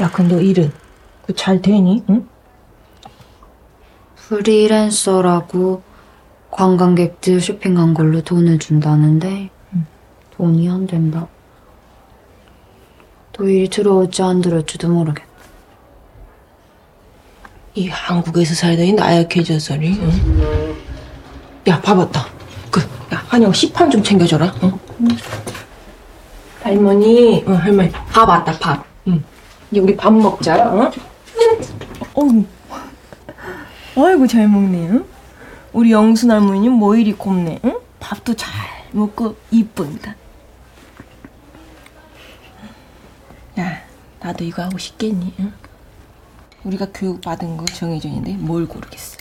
야, 근데 너 일은 그 잘 되니? 응? 프리랜서라고 관광객들 쇼핑한 걸로 돈을 준다는데 돈이 안 된다. 또 일이 들어올지 안 들어올지도 모르겠다. 이 한국에서 살더니 나약해져서니. 응? 야, 밥 왔다. 그, 야, 한영 시판 좀 챙겨줘라. 응? 할머니, 응, 할머니 밥 왔다, 밥. 응. 이제 우리 밥 먹자. 응? 어우, 아이고 잘 먹네. 응? 우리 영순 할머니는 뭐 이리 곱네. 응? 밥도 잘 먹고 이쁜다. 야, 나도 이거 하고 싶겠니? 응? 우리가 교육 받은 거 정해져 있는데 뭘 고르겠어?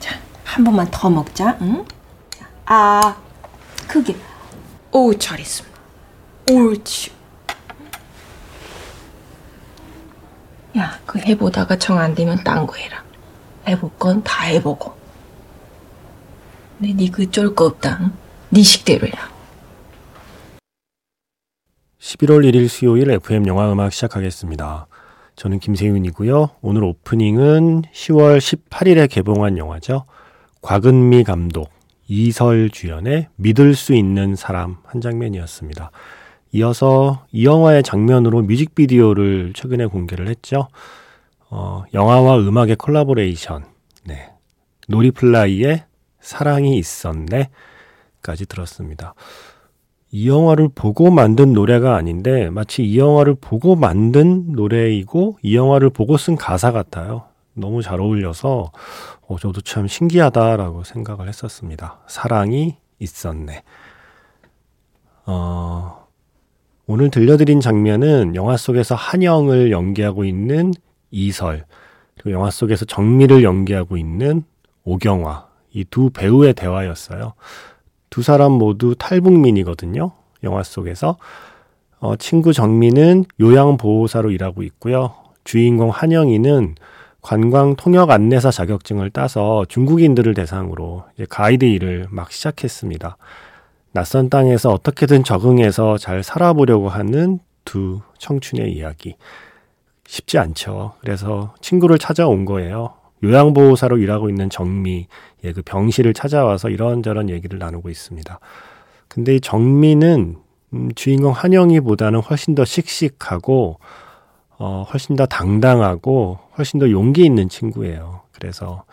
자, 한 번만 더 먹자. 응? 자, 아, 크게. 오, 잘했습니다. 옳지. 야, 그 해보다가 정 안 되면 딴 거 해라. 해볼 건 다 해보고. 근데 니그 쫄 거 없다. 응? 네 식대로 해라. 11월 1일 수요일 FM 영화 음악 시작하겠습니다. 저는 김세윤이고요. 오늘 오프닝은 10월 18일에 개봉한 영화죠. 곽은미 감독, 이설 주연의 믿을 수 있는 사람 한 장면이었습니다. 이어서 이 영화의 장면으로 뮤직비디오를 최근에 공개를 했죠. 어, 영화와 음악의 콜라보레이션. 네. 놀이플라이의 사랑이 있었네. 까지 들었습니다. 이 영화를 보고 만든 노래가 아닌데 마치 이 영화를 보고 만든 노래이고 이 영화를 보고 쓴 가사 같아요. 너무 잘 어울려서 어, 저도 참 신기하다라고 생각을 했었습니다. 사랑이 있었네. 어, 오늘 들려드린 장면은 영화 속에서 한영을 연기하고 있는 이설, 그리고 영화 속에서 정미를 연기하고 있는 오경화, 이 두 배우의 대화였어요. 두 사람 모두 탈북민이거든요. 영화 속에서. 어, 친구 정민은 요양보호사로 일하고 있고요. 주인공 한영이는 관광 통역 안내사 자격증을 따서 중국인들을 대상으로 가이드 일을 막 시작했습니다. 낯선 땅에서 어떻게든 적응해서 잘 살아보려고 하는 두 청춘의 이야기. 쉽지 않죠. 그래서 친구를 찾아온 거예요. 요양보호사로 일하고 있는 정미의 그 병실을 찾아와서 이런저런 얘기를 나누고 있습니다. 근데 이 정미는 음, 주인공 한영이보다는 훨씬 더 씩씩하고 어, 훨씬 더 당당하고 훨씬 더 용기 있는 친구예요. 그래서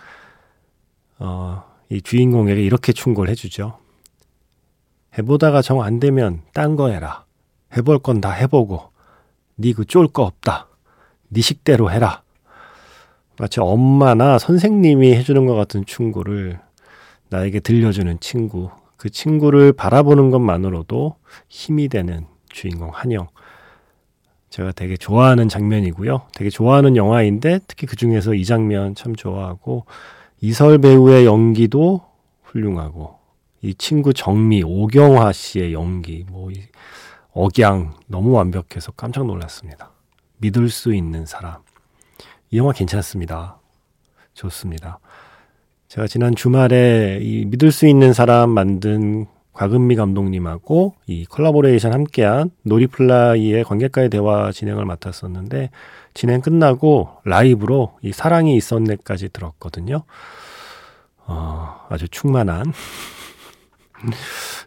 어, 이 주인공에게 이렇게 충고를 해주죠. 해보다가 정 안 되면 딴 거 해라. 해볼 건 다 해보고 니 그 쫄 거 없다. 니 식대로 해라. 마치 엄마나 선생님이 해주는 것 같은 충고를 나에게 들려주는 친구. 그 친구를 바라보는 것만으로도 힘이 되는 주인공 한영. 제가 되게 좋아하는 장면이고요. 되게 좋아하는 영화인데 특히 그 중에서 이 장면 참 좋아하고 이설 배우의 연기도 훌륭하고 이 친구 정미 오경화 씨의 연기 뭐 억양 너무 완벽해서 깜짝 놀랐습니다. 믿을 수 있는 사람. 이 영화 괜찮습니다. 좋습니다. 제가 지난 주말에 이 믿을 수 있는 사람 만든 곽은미 감독님하고 이 콜라보레이션 함께한 놀이플라이의 관객과의 대화 진행을 맡았었는데 진행 끝나고 라이브로 이 사랑이 있었네까지 들었거든요. 어, 아주 충만한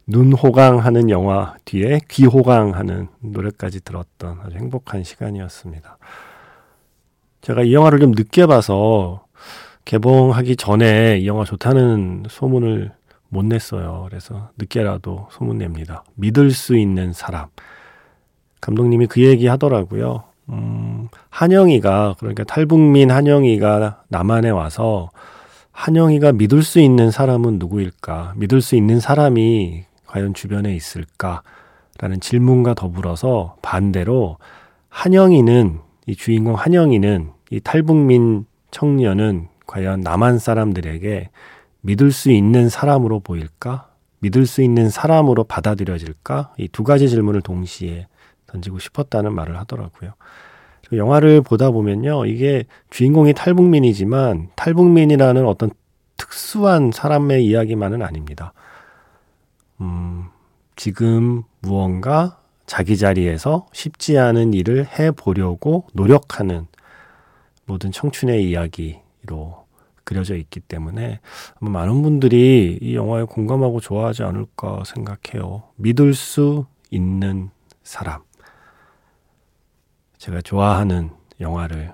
눈 호강하는 영화 뒤에 귀 호강하는 노래까지 들었던 아주 행복한 시간이었습니다. 제가 이 영화를 좀 늦게 봐서 개봉하기 전에 이 영화 좋다는 소문을 못 냈어요. 그래서 늦게라도 소문 냅니다. 믿을 수 있는 사람. 감독님이 그 얘기 하더라고요. 음, 한영이가, 그러니까 탈북민 한영이가 남한에 와서 한영이가 믿을 수 있는 사람은 누구일까? 믿을 수 있는 사람이 과연 주변에 있을까? 라는 질문과 더불어서 반대로 한영이는 이 주인공 한영이는 이 탈북민 청년은 과연 남한 사람들에게 믿을 수 있는 사람으로 보일까? 믿을 수 있는 사람으로 받아들여질까? 이 두 가지 질문을 동시에 던지고 싶었다는 말을 하더라고요. 영화를 보다 보면요. 이게 주인공이 탈북민이지만 탈북민이라는 어떤 특수한 사람의 이야기만은 아닙니다. 음, 지금 무언가 자기 자리에서 쉽지 않은 일을 해보려고 노력하는 모든 청춘의 이야기로 그려져 있기 때문에 많은 분들이 이 영화에 공감하고 좋아하지 않을까 생각해요. 믿을 수 있는 사람. 제가 좋아하는 영화를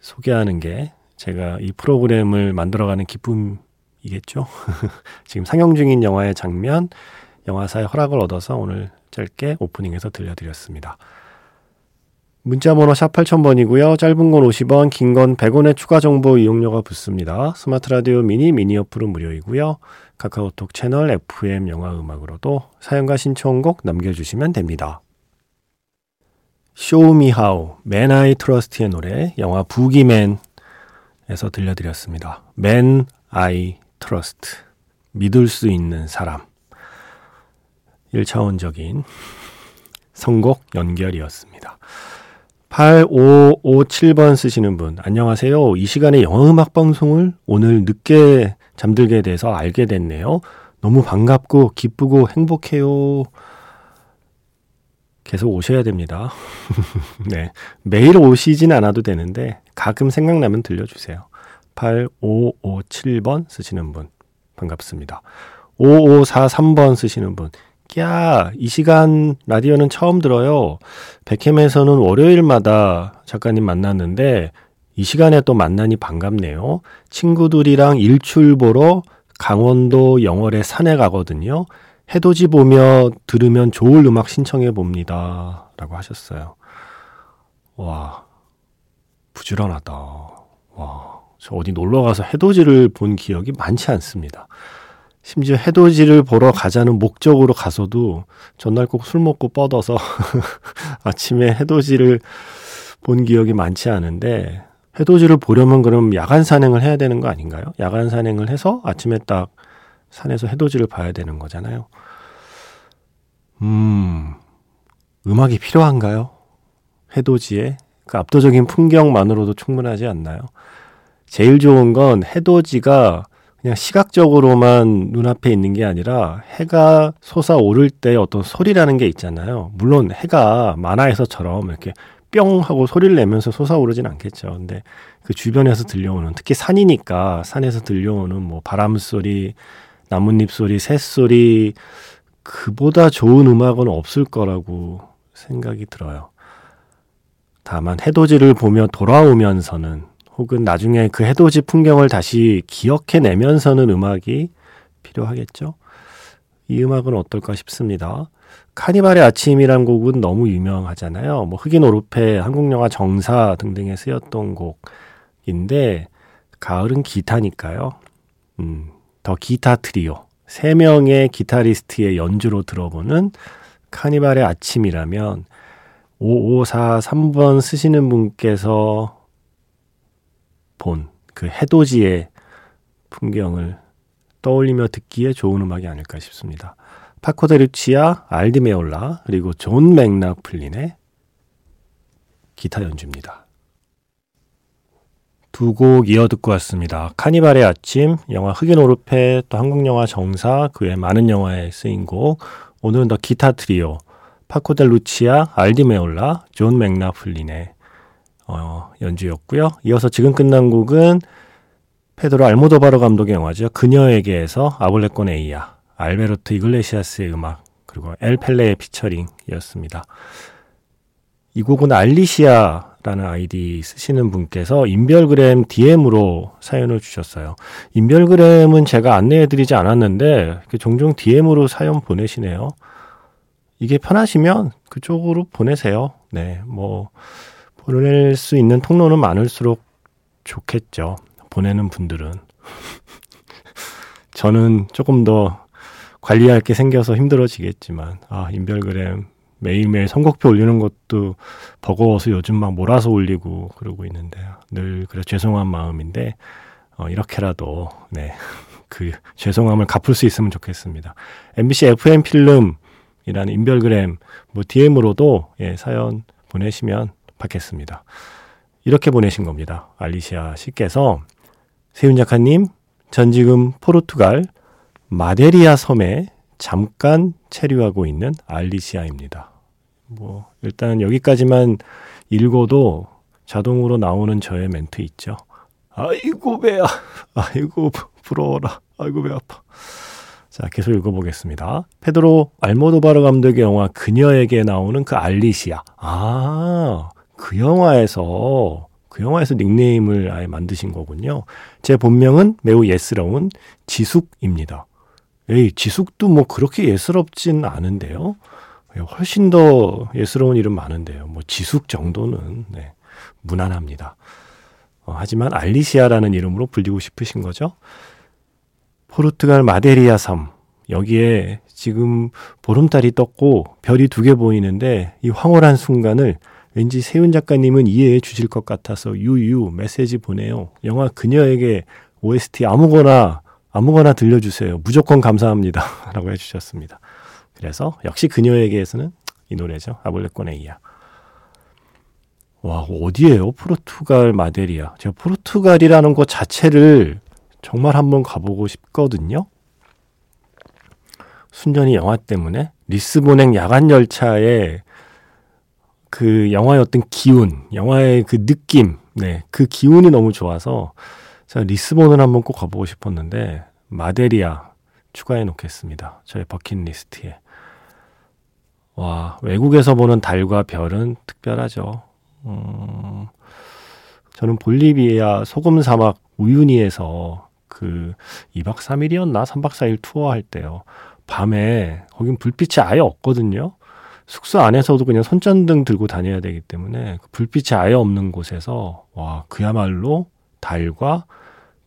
소개하는 게 제가 이 프로그램을 만들어가는 기쁨이겠죠. 지금 상영 중인 영화의 장면, 영화사의 허락을 얻어서 오늘 짧게 오프닝에서 들려드렸습니다. 문자번호 샵 8000번이고요. 짧은 건 50원, 긴 건 100원의 추가 정보 이용료가 붙습니다. 스마트 라디오 미니, 미니 어플은 무료이고요. 카카오톡 채널 FM 영화 음악으로도 사연과 신청곡 남겨주시면 됩니다. Show Me How, Men I Trust의 노래, 영화 부기맨에서 들려드렸습니다. Men I Trust, 믿을 수 있는 사람. 1차원적인 선곡 연결이었습니다. 8557번 쓰시는 분, 안녕하세요. 이 시간에 영화음악 방송을 오늘 늦게 잠들게 돼서 알게 됐네요. 너무 반갑고 기쁘고 행복해요. 계속 오셔야 됩니다. 네. 매일 오시진 않아도 되는데 가끔 생각나면 들려주세요. 8557번 쓰시는 분, 반갑습니다. 5543번 쓰시는 분, 야, 이 시간 라디오는 처음 들어요. 백캠에서는 월요일마다 작가님 만났는데 이 시간에 또 만나니 반갑네요. 친구들이랑 일출 보러 강원도 영월에 산에 가거든요. 해돋이 보며 들으면 좋을 음악 신청해 봅니다. 라고 하셨어요. 와, 부지런하다. 와, 저 어디 놀러 가서 해돋이를 본 기억이 많지 않습니다. 심지어 해돋이를 보러 가자는 목적으로 가서도 전날 꼭 술 먹고 뻗어서 아침에 해돋이를 본 기억이 많지 않은데 해돋이를 보려면 그럼 야간 산행을 해야 되는 거 아닌가요? 야간 산행을 해서 아침에 딱 산에서 해돋이를 봐야 되는 거잖아요. 음, 음악이 필요한가요? 해돋이에 그 압도적인 풍경만으로도 충분하지 않나요? 제일 좋은 건 해돋이가 그냥 시각적으로만 눈앞에 있는 게 아니라 해가 솟아오를 때 어떤 소리라는 게 있잖아요. 물론 해가 만화에서처럼 이렇게 뿅 하고 소리를 내면서 솟아오르진 않겠죠. 근데 그 주변에서 들려오는 특히 산이니까 산에서 들려오는 뭐 바람 소리, 나뭇잎 소리, 새 소리 그보다 좋은 음악은 없을 거라고 생각이 들어요. 다만 해돋이를 보며 돌아오면서는 혹은 나중에 그 해돋이 풍경을 다시 기억해내면서는 음악이 필요하겠죠. 이 음악은 어떨까 싶습니다. 카니발의 아침이란 곡은 너무 유명하잖아요. 뭐 흑인 오르페, 한국 영화 정사 등등에 쓰였던 곡인데 가을은 기타니까요. 음, The Guitar Trio. 세 명의 기타리스트의 연주로 들어보는 카니발의 아침이라면 5543번 쓰시는 분께서 본 그 해돋이의 풍경을 떠올리며 듣기에 좋은 음악이 아닐까 싶습니다. 파코 데 루치아, 알 디 메올라, 그리고 존 맥러플린의 기타 연주입니다. 두 곡 이어 듣고 왔습니다. 카니발의 아침, 영화 흑인 오르페, 또 한국 영화 정사, 그 외 많은 영화에 쓰인 곡. 오늘은 The Guitar Trio, 파코 데 루치아, 알 디 메올라, 존 맥러플린의 어, 연주였고요. 이어서 지금 끝난 곡은 페드로 알모도바르 감독의 영화죠. 그녀에게에서 Hable con ella, 알베르토 이글레시아스의 음악, 그리고 엘 펠레의 featuring이었습니다. 이 곡은 알리시아 라는 아이디 쓰시는 분께서 인별그램 DM으로 사연을 주셨어요. 인별그램은 제가 안내해드리지 않았는데 종종 DM으로 사연 보내시네요. 이게 편하시면 그쪽으로 보내세요. 네, 뭐 보낼 수 있는 통로는 많을수록 좋겠죠. 보내는 분들은. 저는 조금 더 관리할 게 생겨서 힘들어지겠지만, 아, 인별그램 매일매일 선곡표 올리는 것도 버거워서 요즘 막 몰아서 올리고 그러고 있는데, 늘 그래 죄송한 마음인데, 어, 이렇게라도, 네, 그 죄송함을 갚을 수 있으면 좋겠습니다. MBC FM 필름이라는 인별그램, 뭐 DM으로도, 예, 사연 보내시면 받겠습니다. 이렇게 보내신 겁니다. 알리시아 씨께서 세윤 작가님, 전 지금 포르투갈 마데리아 섬에 잠깐 체류하고 있는 알리시아입니다. 뭐 일단 여기까지만 읽어도 자동으로 나오는 저의 멘트 있죠. 아이고 배야, 아이고 부러워라, 아이고 배 아파. 자, 계속 읽어보겠습니다. 페드로 알모도바르 감독의 영화 그녀에게 나오는 그 알리시아. 아, 그 영화에서 그 영화에서 닉네임을 아예 만드신 거군요. 제 본명은 매우 예스러운 지숙입니다. 에이, 지숙도 뭐 그렇게 예스럽진 않은데요. 훨씬 더 예스러운 이름 많은데요. 뭐 지숙 정도는 네, 무난합니다. 어, 하지만 알리시아라는 이름으로 불리고 싶으신 거죠. 포르투갈 마데리아 섬 여기에 지금 보름달이 떴고 별이 두 개 보이는데 이 황홀한 순간을 왠지 세윤 작가님은 이해해 주실 것 같아서 유유 메시지 보내요. 영화 그녀에게 OST 아무거나 아무거나 들려주세요. 무조건 감사합니다. 라고 해주셨습니다. 그래서 역시 그녀에게서는 이 노래죠. 아블레코네이아. 와, 어디에요? 포르투갈 마데리아. 제가 포르투갈이라는 것 자체를 정말 한번 가보고 싶거든요. 순전히 영화 때문에 리스본행 야간 열차에 그 영화의 어떤 기운, 영화의 그 느낌, 네, 그 기운이 너무 좋아서 제가 리스본을 한번 꼭 가보고 싶었는데 마데리아 추가해 놓겠습니다. 저의 버킷리스트에. 와, 외국에서 보는 달과 별은 특별하죠. 음, 저는 볼리비아 소금 사막 우유니에서 그 2박 3일이었나? 3박 4일 투어할 때요. 밤에 거긴 불빛이 아예 없거든요. 숙소 안에서도 그냥 손전등 들고 다녀야 되기 때문에 그 불빛이 아예 없는 곳에서 와, 그야말로 달과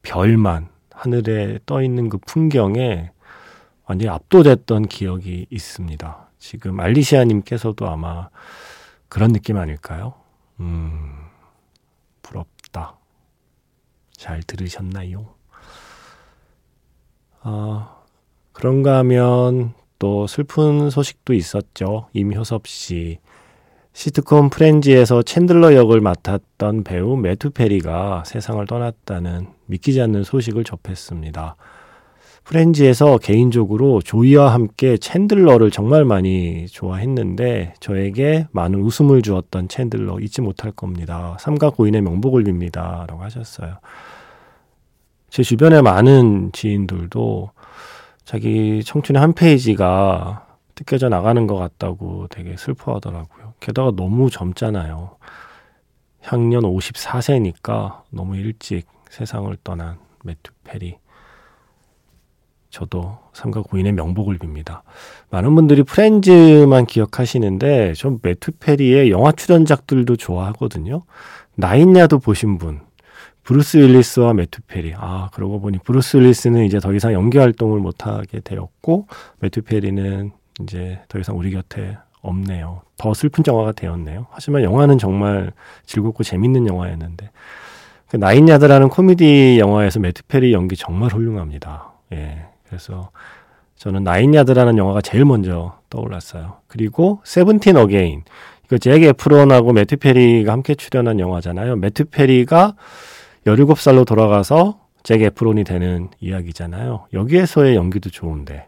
별만 하늘에 떠 있는 그 풍경에 완전히 압도됐던 기억이 있습니다. 지금 알리시아님께서도 아마 그런 느낌 아닐까요? 음, 부럽다. 잘 들으셨나요? 아, 그런가 하면 또 슬픈 소식도 있었죠. 임효섭 씨. 시트콤 Friends에서 챈들러 역을 맡았던 배우 매튜 페리가 세상을 떠났다는 믿기지 않는 소식을 접했습니다. Friends에서 개인적으로 조이와 함께 챈들러를 정말 많이 좋아했는데 저에게 많은 웃음을 주었던 챈들러 잊지 못할 겁니다. 삼가 고인의 명복을 빕니다. 라고 하셨어요. 제 주변에 많은 지인들도 자기 청춘의 한 페이지가 뜯겨져 나가는 것 같다고 되게 슬퍼하더라고요. 게다가 너무 젊잖아요. 향년 54세니까 너무 일찍 세상을 떠난 매튜 페리. 저도 삼가 고인의 명복을 빕니다. 많은 분들이 Friends만 기억하시는데 전 매튜 페리의 영화 출연작들도 좋아하거든요. Nine Yards 보신 분. 브루스 윌리스와 매튜 페리. 아, 그러고 보니 브루스 윌리스는 이제 더 이상 연기 활동을 못하게 되었고, 매튜 페리는 이제 더 이상 우리 곁에 없네요. 더 슬픈 영화가 되었네요. 하지만 영화는 정말 즐겁고 재밌는 영화였는데 그 Nine Yards라는 코미디 영화에서 매트 페리 연기 정말 훌륭합니다. 예. 그래서 저는 Nine Yards라는 영화가 제일 먼저 떠올랐어요. 그리고 Seventeen Again. 이거 잭 에프론하고 매트 페리가 함께 출연한 영화잖아요. 매트 페리가 17살로 돌아가서 잭 에프론이 되는 이야기잖아요. 여기에서의 연기도 좋은데.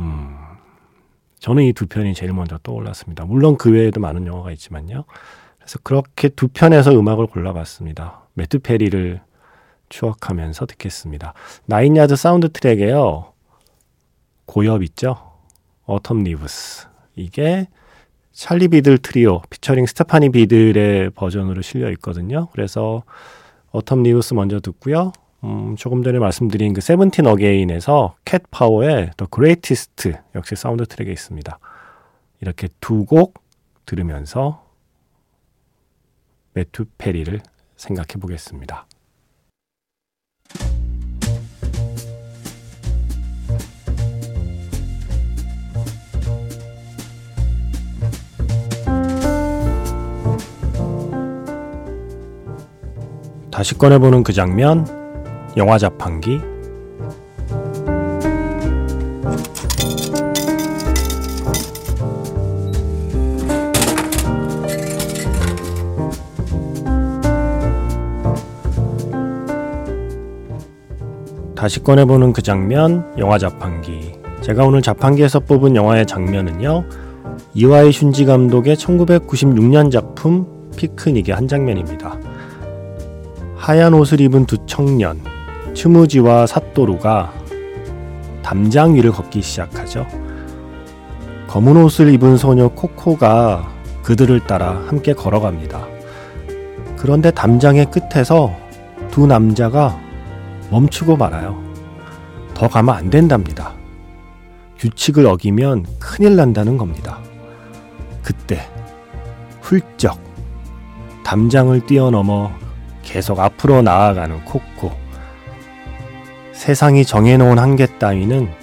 음. 저는 이 두 편이 제일 먼저 떠올랐습니다. 물론 그 외에도 많은 영화가 있지만요. 그래서 그렇게 두 편에서 음악을 골라봤습니다. 매트 페리를 추억하면서 듣겠습니다. Nine Yards 사운드 트랙에요. 고엽 있죠? Autumn Leaves. 이게 찰리 비들 트리오 피처링 스테파니 비들의 버전으로 실려 있거든요. 그래서 Autumn Leaves 먼저 듣고요. 음, 조금 전에 말씀드린 그 Seventeen Again에서 캣 파워의 The Greatest 역시 사운드 트랙에 있습니다. 이렇게 두 곡 들으면서 매튜 페리를 생각해 보겠습니다. 다시 꺼내보는 그 장면, 영화 자판기 다시 꺼내보는 그 장면, 영화 자판기. 제가 오늘 자판기에서 뽑은 영화의 장면은요, 이와이 슌지 감독의 1996년 작품 피크닉의 한 장면입니다. 하얀 옷을 입은 두 청년, 츠무지와 사토루가 담장 위를 걷기 시작하죠. 검은 옷을 입은 소녀 코코가 그들을 따라 함께 걸어갑니다. 그런데 담장의 끝에서 두 남자가 멈추고 말아요. 더 가면 안 된답니다. 규칙을 어기면 큰일 난다는 겁니다. 그때 훌쩍 담장을 뛰어넘어 계속 앞으로 나아가는 코코. 세상이 정해놓은 한계 따위는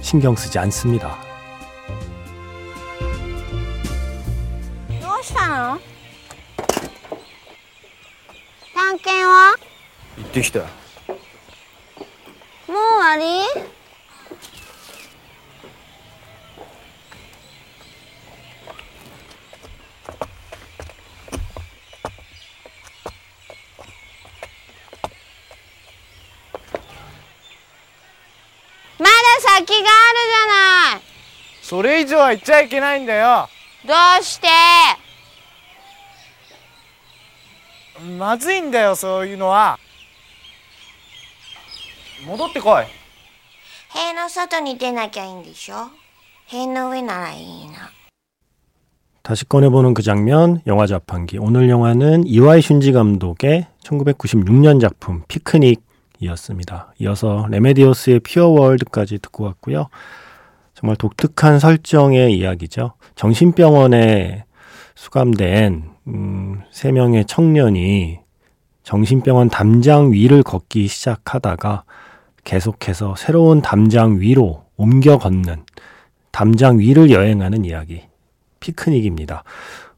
신경 쓰지 않습니다. どうしたの探検は行ってきたよもう終わり まだ先があるじゃないそれ以上は言っちゃいけないんだよどうしてまずいんだよそういうのは戻ってこい塀の外に出なきゃいいんでしょ塀の上ならいいな 다시 꺼내보는 그 장면, 영화 자판기. 오늘 영화는 이와이 슌지 감독의 1996년 작품 피크닉 이었습니다. 이어서 레메디오스의 Pure World까지 듣고 왔고요. 정말 독특한 설정의 이야기죠. 정신병원에 수감된 음, 세 명의 청년이 정신병원 담장 위를 걷기 시작하다가 계속해서 새로운 담장 위로 옮겨 걷는 담장 위를 여행하는 이야기. 피크닉입니다.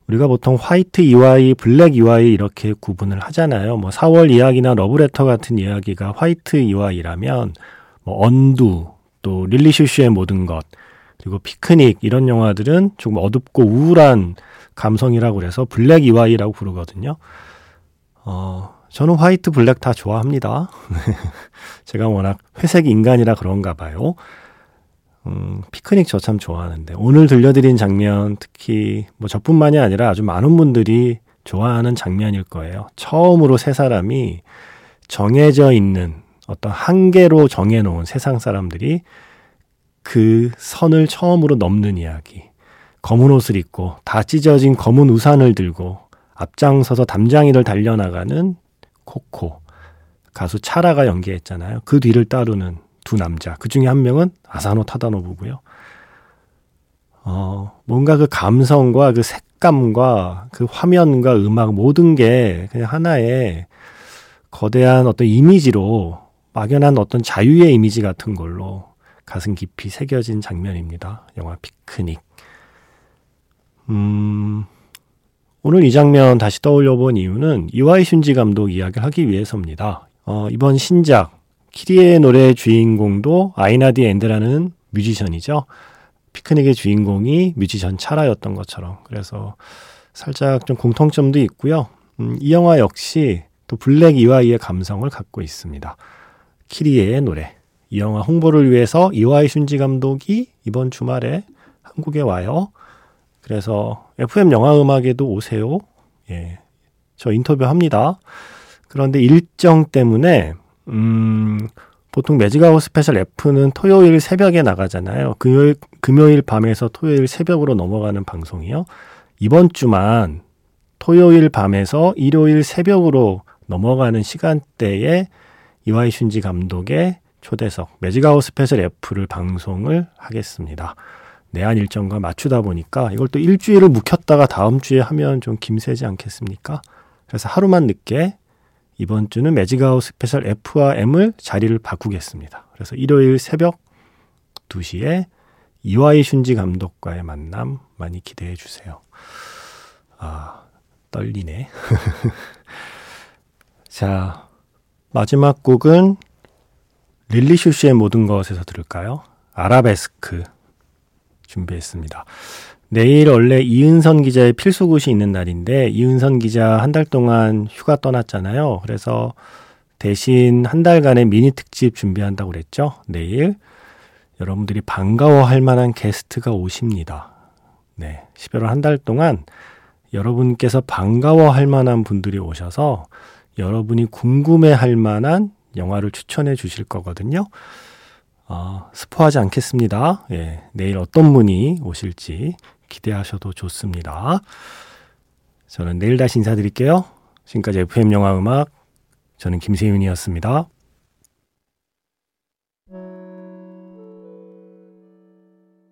우리가 보통 화이트 이와이, 블랙 이와이 이렇게 구분을 하잖아요. 뭐 4월 이야기나 러브레터 같은 이야기가 화이트 이와이라면 뭐 Undo, 또 릴리 슈슈의 모든 것, 그리고 피크닉 이런 영화들은 조금 어둡고 우울한 감성이라고 그래서 블랙 이와이라고 부르거든요. 어, 저는 화이트, 블랙 다 좋아합니다. 제가 워낙 회색 인간이라 그런가 봐요. 음, 피크닉 저 참 좋아하는데 오늘 들려드린 장면 특히 뭐 저뿐만이 아니라 아주 많은 분들이 좋아하는 장면일 거예요. 처음으로 세 사람이 정해져 있는 어떤 한계로 정해놓은 세상 사람들이 그 선을 처음으로 넘는 이야기. 검은 옷을 입고 다 찢어진 검은 우산을 들고 앞장서서 담장이를 달려나가는 코코. 가수 차라가 연기했잖아요. 그 뒤를 따르는 두 남자. 그 중에 한 명은 아사노 타다노부고요. 어, 뭔가 그 감성과 그 색감과 그 화면과 음악 모든 게 그냥 하나의 거대한 어떤 이미지로 막연한 어떤 자유의 이미지 같은 걸로 가슴 깊이 새겨진 장면입니다. 영화 피크닉. 음, 오늘 이 장면 다시 떠올려 본 이유는 이와이 슌지 감독 이야기를 하기 위해서입니다. 어, 이번 신작 키리에의 노래 주인공도 아이나 디 엔드라는 뮤지션이죠. 피크닉의 주인공이 뮤지션 차라였던 것처럼. 그래서 살짝 좀 공통점도 있고요. 음, 이 영화 역시 또 블랙 이와이의 감성을 갖고 있습니다. 키리에의 노래. 이 영화 홍보를 위해서 이와이 슌지 감독이 이번 주말에 한국에 와요. 그래서 FM 영화 음악에도 오세요. 예. 저 인터뷰합니다. 그런데 일정 때문에 음, 보통 Magic Hour Special F는 토요일 새벽에 나가잖아요. 금요일, 금요일 밤에서 토요일 새벽으로 넘어가는 방송이요. 이번 주만 토요일 밤에서 일요일 새벽으로 넘어가는 시간대에 이와이 슌지 감독의 초대석 Magic Hour Special F를 방송을 하겠습니다. 내한 일정과 맞추다 보니까 이걸 또 일주일을 묵혔다가 다음 주에 하면 좀 김새지 않겠습니까? 그래서 하루만 늦게 이번 주는 Magic Hour Special F와 M을 자리를 바꾸겠습니다. 그래서 일요일 새벽 2시에 이와이 슌지 감독과의 만남 많이 기대해 주세요. 아, 떨리네. 자, 마지막 곡은 릴리 슈슈의 모든 것에서 들을까요? 아라베스크 준비했습니다. 내일 원래 이은선 기자의 필수 굿이 있는 날인데 이은선 기자 한 달 동안 휴가 떠났잖아요. 그래서 대신 한 달간의 미니 특집 준비한다고 그랬죠. 내일 여러분들이 반가워할 만한 게스트가 오십니다. 네, 11월 한 달 동안 여러분께서 반가워할 만한 분들이 오셔서 여러분이 궁금해할 만한 영화를 추천해 주실 거거든요. 어, 스포하지 않겠습니다. 예, 내일 어떤 분이 오실지 기대하셔도 좋습니다. 저는 내일 다시 인사드릴게요. 지금까지 FM 영화 음악 저는 김세윤이었습니다.